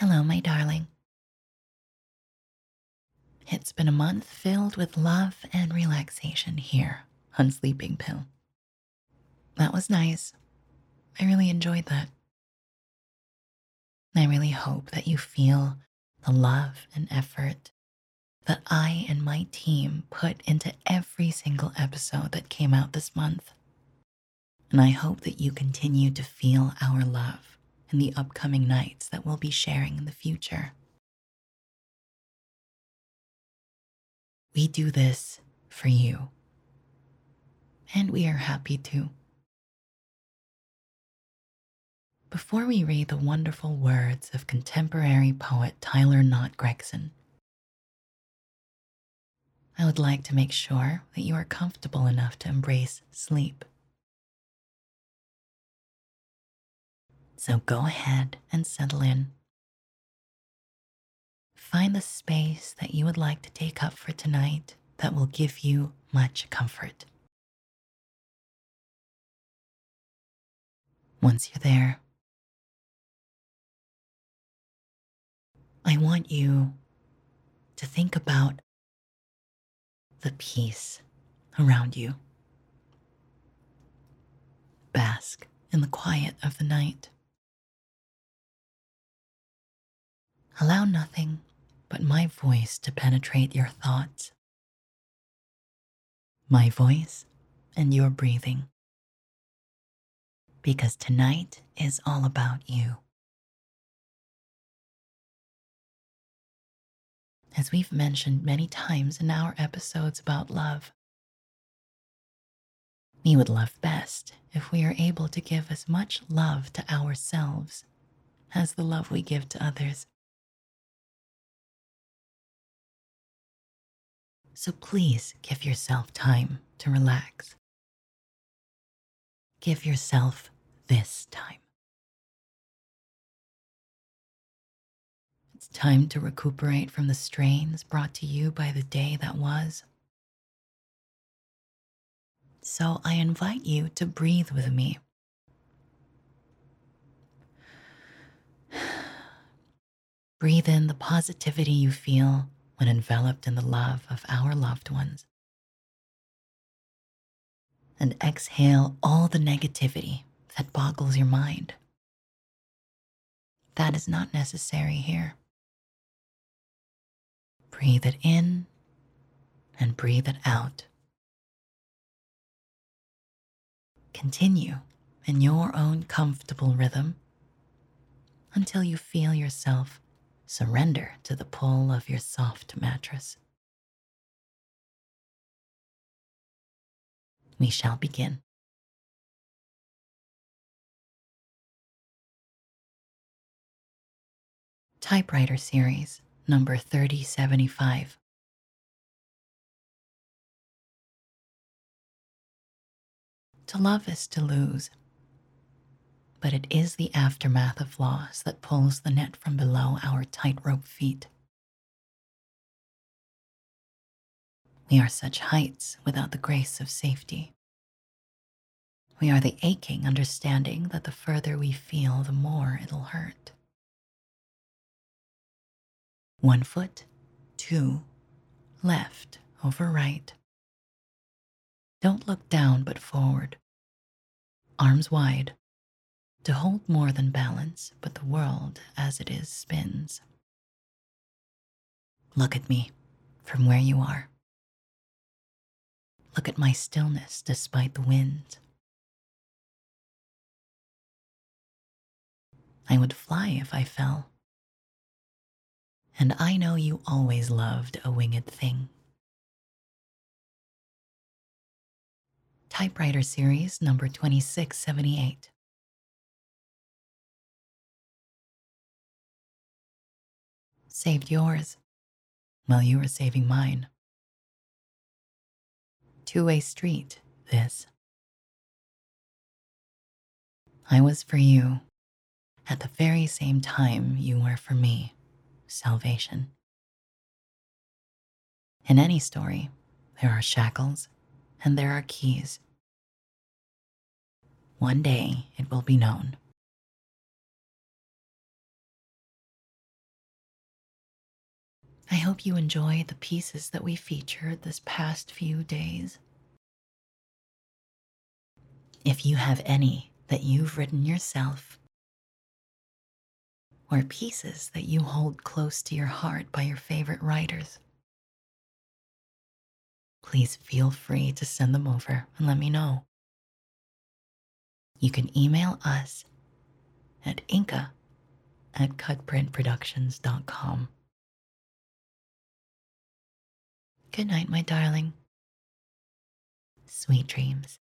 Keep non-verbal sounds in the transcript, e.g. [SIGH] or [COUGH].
Hello, my darling. It's been a month filled with love and relaxation here on Sleeping Pill. That was nice. I really enjoyed that. I really hope that you feel the love and effort that I and my team put into every single episode that came out this month. And I hope that you continue to feel our love in the upcoming nights that we'll be sharing in the future. We do this for you, and we are happy to. Before we read the wonderful words of contemporary poet Tyler Knott Gregson, I would like to make sure that you are comfortable enough to embrace sleep. So go ahead and settle in. Find the space that you would like to take up for tonight that will give you much comfort. Once you're there, I want you to think about the peace around you. Bask in the quiet of the night. Allow nothing but my voice to penetrate your thoughts. My voice and your breathing. Because tonight is all about you. As we've mentioned many times in our episodes about love, we would love best if we are able to give as much love to ourselves as the love we give to others. So please give yourself time to relax. Give yourself this time. It's time to recuperate from the strains brought to you by the day that was. So I invite you to breathe with me. [SIGHS] Breathe in the positivity you feel when enveloped in the love of our loved ones. And exhale all the negativity that boggles your mind. That is not necessary here. Breathe it in and breathe it out. Continue in your own comfortable rhythm until you feel yourself surrender to the pull of your soft mattress. We shall begin. Typewriter Series number 3075. To love is to lose but it is the aftermath of loss that pulls the net from below our tightrope feet. We are such heights without the grace of safety. We are the aching understanding that the further we feel, the more it'll hurt. One foot, two, left over right. Don't look down but forward. Arms wide, to hold more than balance, but the world as it is spins. Look at me from where you are. Look at my stillness despite the wind. I would fly if I fell. And I know you always loved a winged thing. Typewriter Series number 2678. Saved yours while you were saving mine. Two way street, this. I was for you at the very same time you were for me, salvation. In any story, there are shackles and there are keys. One day it will be known I hope you enjoy the pieces that we featured this past few days. If you have any that you've written yourself, or pieces that you hold close to your heart by your favorite writers, please feel free to send them over and let me know. You can email us at inca at cutprintproductions.com. Good night, my darling. Sweet dreams.